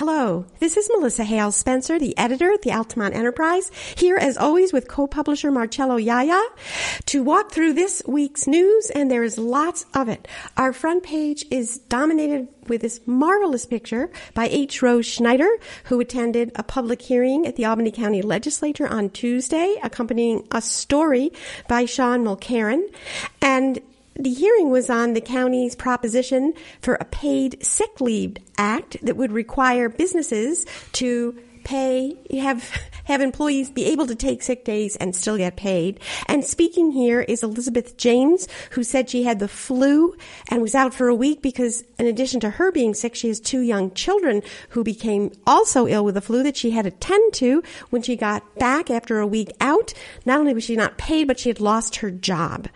Hello, this is Melissa Hale Spencer, the editor at the Altamont Enterprise, here as always with co-publisher Marcello Iaia to walk through this week's news, and there is lots of it. Our front page is dominated with this marvelous picture by H. Rose Schneider, who attended a public hearing at the Albany County Legislature on Tuesday, accompanying a story by Sean Mulkerrin. And the hearing was on the county's proposition for a paid sick leave act that would require businesses to pay have have employees be able to take sick days and still get paid. And speaking here is Elizabeth James, who said she had the flu and was out for a week because in addition to her being sick, she has two young children who became also ill with the flu that she had to tend to when she got back after a week out. Not only was she not paid, but she had lost her job.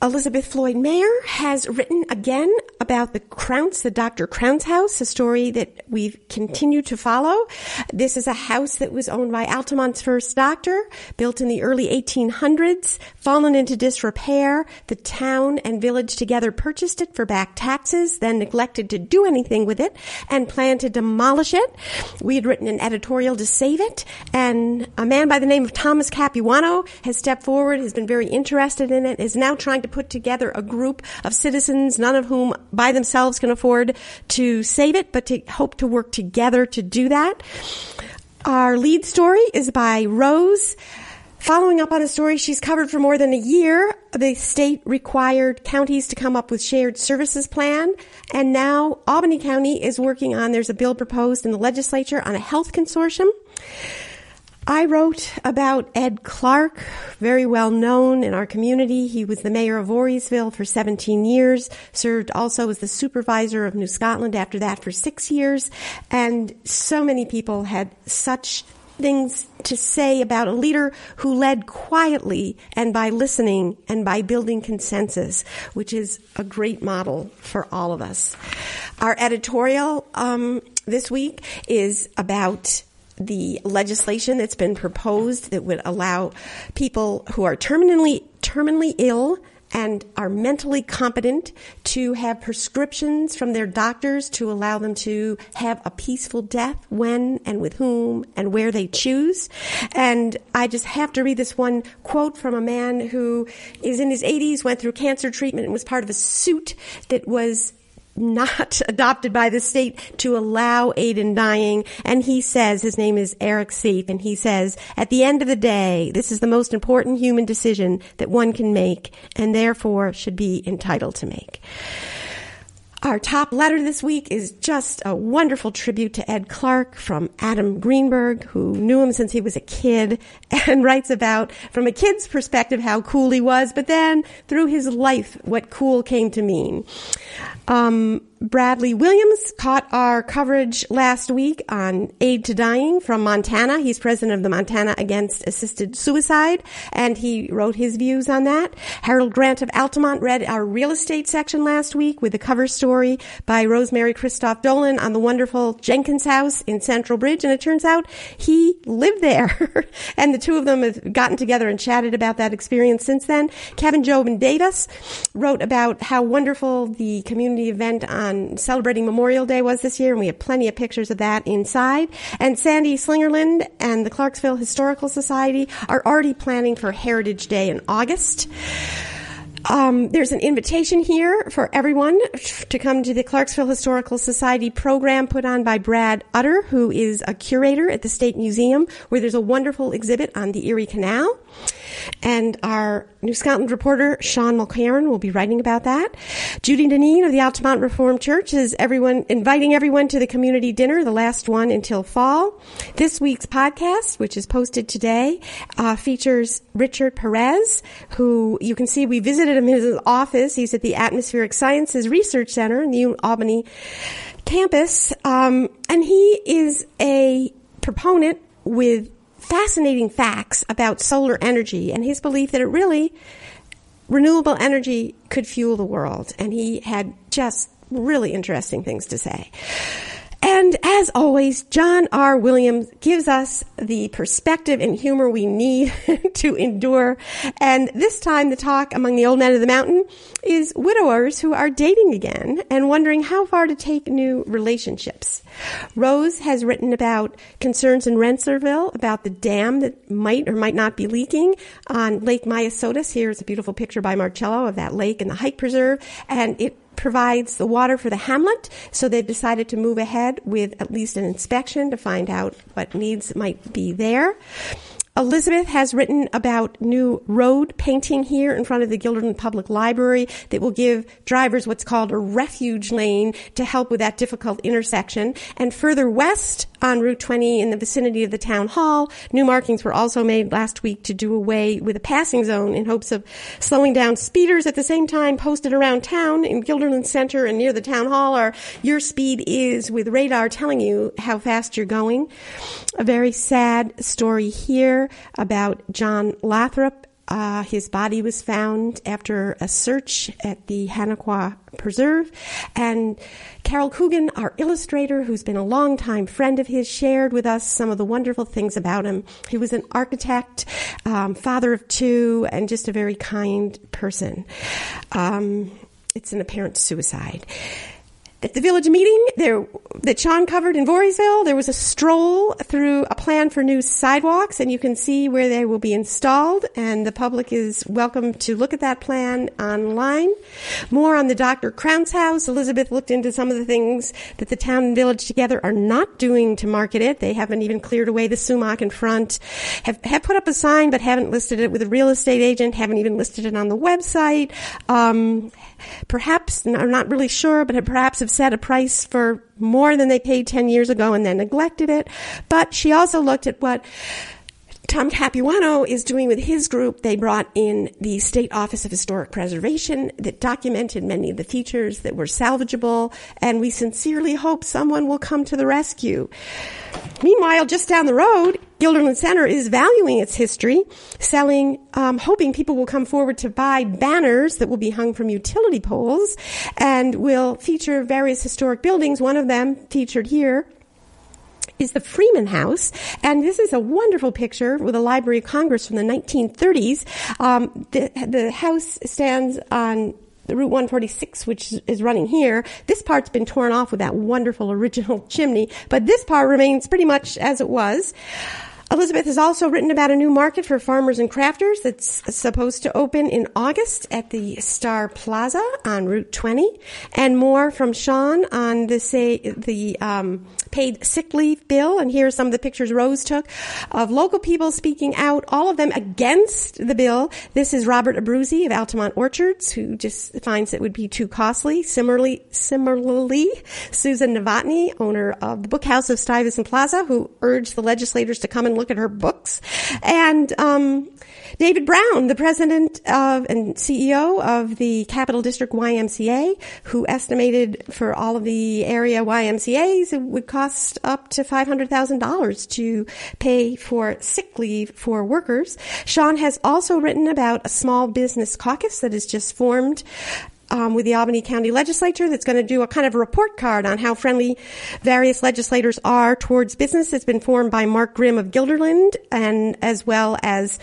Elizabeth Floyd Mair has written again about the Crounse, the Dr. Crounse house, a story that we've continued to follow. This is a house that was owned by Altamont's first doctor, built in the early 1800s, fallen into disrepair. The town and village together purchased it for back taxes, then neglected to do anything with it and planned to demolish it. We had written an editorial to save it, and a man by the name of Thomas Capuano has stepped forward, has been very interested in it, is now trying to put together a group of citizens, none of whom by themselves can afford to save it, but to hope to work together to do that. Our lead story is by Rose. Following up on a story she's covered for more than a year, the state required counties to come up with shared services plan, and now Albany County is working on, there's a bill proposed in the legislature on a health consortium. I wrote about Ed Clark, very well known in our community. He was the mayor of Voorheesville for 17 years, served also as the supervisor of New Scotland after that for six years, and so many people had such things to say about a leader who led quietly and by listening and by building consensus, which is a great model for all of us. Our editorial um, this week is about the legislation that's been proposed that would allow people who are terminally terminally ill and are mentally competent to have prescriptions from their doctors to allow them to have a peaceful death when and with whom and where they choose. And I just have to read this one quote from a man who is in his 80s, went through cancer treatment and was part of a suit that was not adopted by the state to allow aid in dying. And he says, his name is Eric Seiff, and he says, at the end of the day, this is the most important human decision that one can make and therefore should be entitled to make. Our top letter this week is just a wonderful tribute to Ed Clark from Adam Greenberg, who knew him since he was a kid and writes about, from a kid's perspective, how cool he was, but then through his life, what cool came to mean. Um, Bradley Williams caught our coverage last week on aid to dying from Montana. He's president of the Montana Against Assisted Suicide, and he wrote his views on that. Harold Grant of Altamont read our real estate section last week with the cover story by Rosemary Christoph Dolan on the wonderful Jenkins house in Central Bridge, and it turns out he lived there. and the two of them have gotten together and chatted about that experience since then. Kevin Jobin Davis wrote about how wonderful the community event on on celebrating Memorial Day was this year, and we have plenty of pictures of that inside. And Sandy Slingerland and the Clarksville Historical Society are already planning for Heritage Day in August. Um, there's an invitation here for everyone to come to the Clarksville Historical Society program put on by Brad Utter, who is a curator at the State Museum, where there's a wonderful exhibit on the Erie Canal. And our New Scotland reporter, Sean Mulkerrin, will be writing about that. Judy Deneen of the Altamont Reformed Church is everyone, inviting everyone to the community dinner, the last one until fall. This week's podcast, which is posted today, uh, features Richard Perez, who you can see we visited him in his office. He's at the Atmospheric Sciences Research Center in the Albany campus. Um, and he is a proponent with fascinating facts about solar energy and his belief that it really, renewable energy could fuel the world. And he had just really interesting things to say. And as always, John R. Williams gives us the perspective and humor we need to endure. And this time, the talk among the old men of the mountain is widowers who are dating again and wondering how far to take new relationships. Rose has written about concerns in Rensselaerville about the dam that might or might not be leaking on Lake Myosotis. Here's a beautiful picture by Marcello of that lake and the Huyck preserve. And it provides the water for the hamlet, so they've decided to move ahead with at least an inspection to find out what needs might be there. Elizabeth has written about new road painting here in front of the Guilderland Public Library that will give drivers what's called a refuge lane to help with that difficult intersection. And further west on Route 20 in the vicinity of the town hall, new markings were also made last week to do away with a passing zone in hopes of slowing down speeders at the same time posted around town in Guilderland Center and near the town hall are your speed is with radar telling you how fast you're going. A very sad story here about John Lathrop. Uh, his body was found after a search at the Hannaquah Preserve. And Carol Coogan, our illustrator, who's been a longtime friend of his, shared with us some of the wonderful things about him. He was an architect, um, father of two, and just a very kind person. Um, it's an apparent suicide. At the village meeting there, that Sean covered in Voorheesville, there was a stroll through a plan for new sidewalks, and you can see where they will be installed, and the public is welcome to look at that plan online. More on the Dr. Crounse house. Elizabeth looked into some of the things that the town and village together are not doing to market it. They haven't even cleared away the sumac in front, have, have put up a sign but haven't listed it with a real estate agent, haven't even listed it on the website. Um, perhaps, I'm not really sure, but perhaps have set a price for more than they paid 10 years ago and then neglected it. But she also looked at what Tom Capuano is doing with his group. They brought in the State Office of Historic Preservation that documented many of the features that were salvageable, and we sincerely hope someone will come to the rescue. Meanwhile, just down the road, Guilderland Center is valuing its history, selling, um, hoping people will come forward to buy banners that will be hung from utility poles and will feature various historic buildings. One of them featured here is the Freeman House. And this is a wonderful picture with a Library of Congress from the 1930s. Um, the, the house stands on the Route 146, which is running here, this part's been torn off with that wonderful original chimney, but this part remains pretty much as it was. Elizabeth has also written about a new market for farmers and crafters that's supposed to open in August at the Star Plaza on Route 20, and more from Sean on the say the um, paid sick leave bill. And here are some of the pictures Rose took of local people speaking out, all of them against the bill. This is Robert Abruzzi of Altamont Orchards, who just finds it would be too costly. Similarly, similarly, Susan Novotny, owner of the Book House of Stuyvesant Plaza, who urged the legislators to come and look at her books. And um, David Brown, the president of and CEO of the Capital District YMCA, who estimated for all of the area YMCA's it would cost up to $500,000 to pay for sick leave for workers. Sean has also written about a small business caucus that is just formed um, with the Albany County Legislature that's going to do a kind of report card on how friendly various legislators are towards business. It's been formed by Mark Grimm of Guilderland and as well as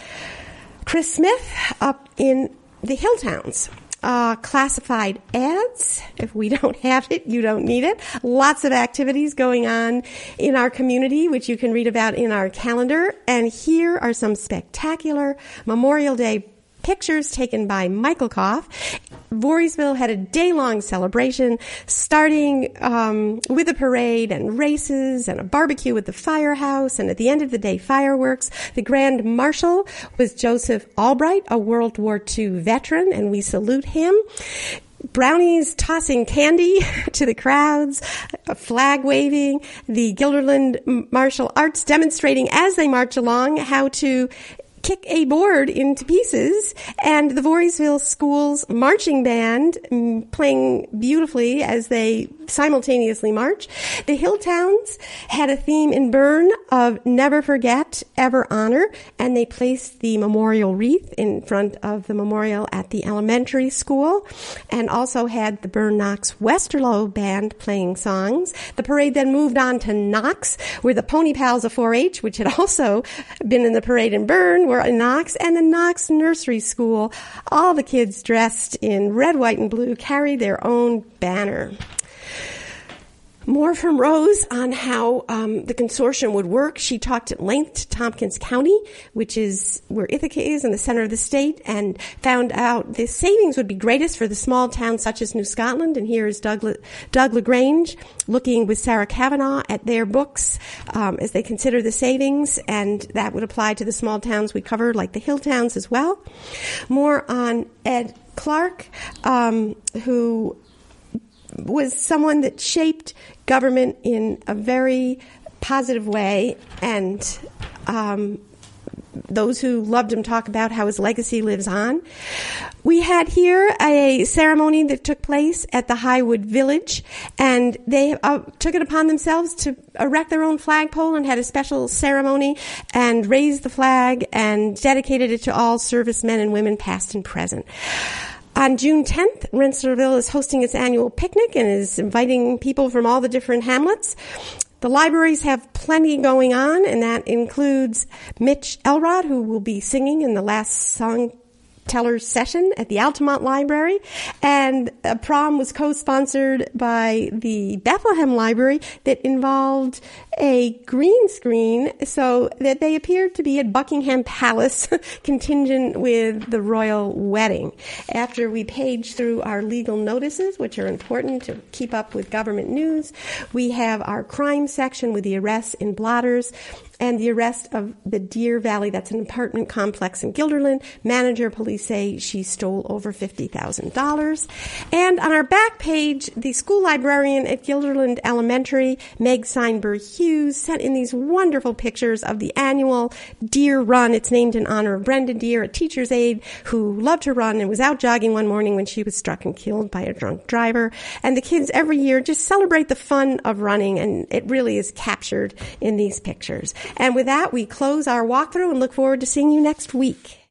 Chris Smith up in the Hill Towns. Uh, classified ads. If we don't have it, you don't need it. Lots of activities going on in our community, which you can read about in our calendar. And here are some spectacular Memorial Day pictures taken by Michael Koff. Voorheesville had a day-long celebration, starting um, with a parade and races and a barbecue at the firehouse, and at the end of the day, fireworks. The Grand Marshal was Joseph Albright, a World War II veteran, and we salute him brownies tossing candy to the crowds, flag waving, the Guilderland martial arts demonstrating as they march along how to kick a board into pieces, and the Voorheesville School's marching band mm, playing beautifully as they simultaneously march. The Hilltowns had a theme in Berne of never forget, ever honor, and they placed the memorial wreath in front of the memorial at the elementary school, and also had the Berne Knox Westerlo band playing songs. The parade then moved on to Knox, where the Pony Pals of 4-H, which had also been in the parade in Berne, were in Knox, and the Knox Nursery School. All the kids dressed in red, white, and blue carried their own banner. More from Rose on how um, the consortium would work. She talked at length to Tompkins County, which is where Ithaca is in the center of the state, and found out the savings would be greatest for the small towns such as New Scotland. And here is Doug, Le- Doug LaGrange looking with Sarah Kavanaugh at their books um, as they consider the savings, and that would apply to the small towns we cover, like the hill towns as well. More on Ed Clark, um, who was someone that shaped government in a very positive way, and um, those who loved him talk about how his legacy lives on. We had here a ceremony that took place at the Highwood Village, and they uh, took it upon themselves to erect their own flagpole and had a special ceremony and raised the flag and dedicated it to all servicemen and women, past and present. On June 10th, Rensselaerville is hosting its annual picnic and is inviting people from all the different hamlets. The libraries have plenty going on, and that includes Mitch Elrod, who will be singing in the last song Teller's session at the Altamont Library, and a prom was co-sponsored by the Bethlehem Library that involved a green screen so that they appeared to be at Buckingham Palace contingent with the royal wedding. After we page through our legal notices, which are important to keep up with government news, we have our crime section with the arrests in blotters and the arrest of the Deer Valley, that's an apartment complex in Guilderland. Manager police say she stole over $50,000. And on our back page, the school librarian at Guilderland Elementary, Meg Seinberg Hughes, sent in these wonderful pictures of the annual Deer Run. It's named in honor of Brenda Deer, a teacher's aide who loved to run and was out jogging one morning when she was struck and killed by a drunk driver. And the kids every year just celebrate the fun of running, and it really is captured in these pictures. And with that, we close our walkthrough and look forward to seeing you next week.